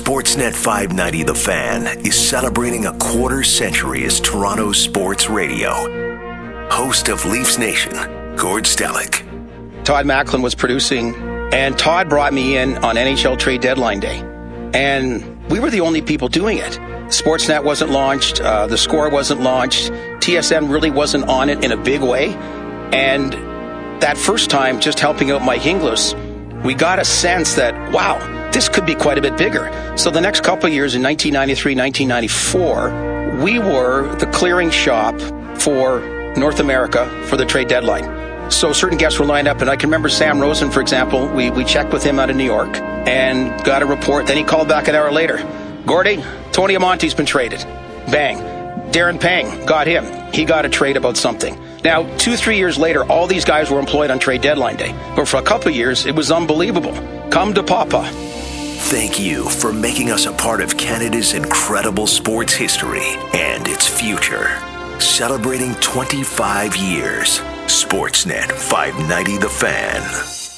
Sportsnet 590 The Fan is celebrating a quarter century as Toronto sports radio. Host of Leafs Nation, Gord Stellick. Todd Macklin was producing, and Todd brought me in on NHL trade deadline day. And we were the only people doing it. Sportsnet wasn't launched, uh, the score wasn't launched, TSN really wasn't on it in a big way. And that first time, just helping out Mike Inglis, we got a sense that, wow, this could be quite a bit bigger. So the next couple years in 1993, 1994, we were the clearing shop for North America for the trade deadline. So certain guests were lined up, and I can remember Sam Rosen, for example. We, we checked with him out of New York and got a report. Then he called back an hour later. Gordy, Tony Amonte's been traded. Bang. Darren Pang got him. He got a trade about something. Now, two, three years later, all these guys were employed on trade deadline day. But for a couple years, it was unbelievable. Come to Papa. Thank you for making us a part of Canada's incredible sports history and its future. Celebrating 25 years. Sportsnet 590 The Fan.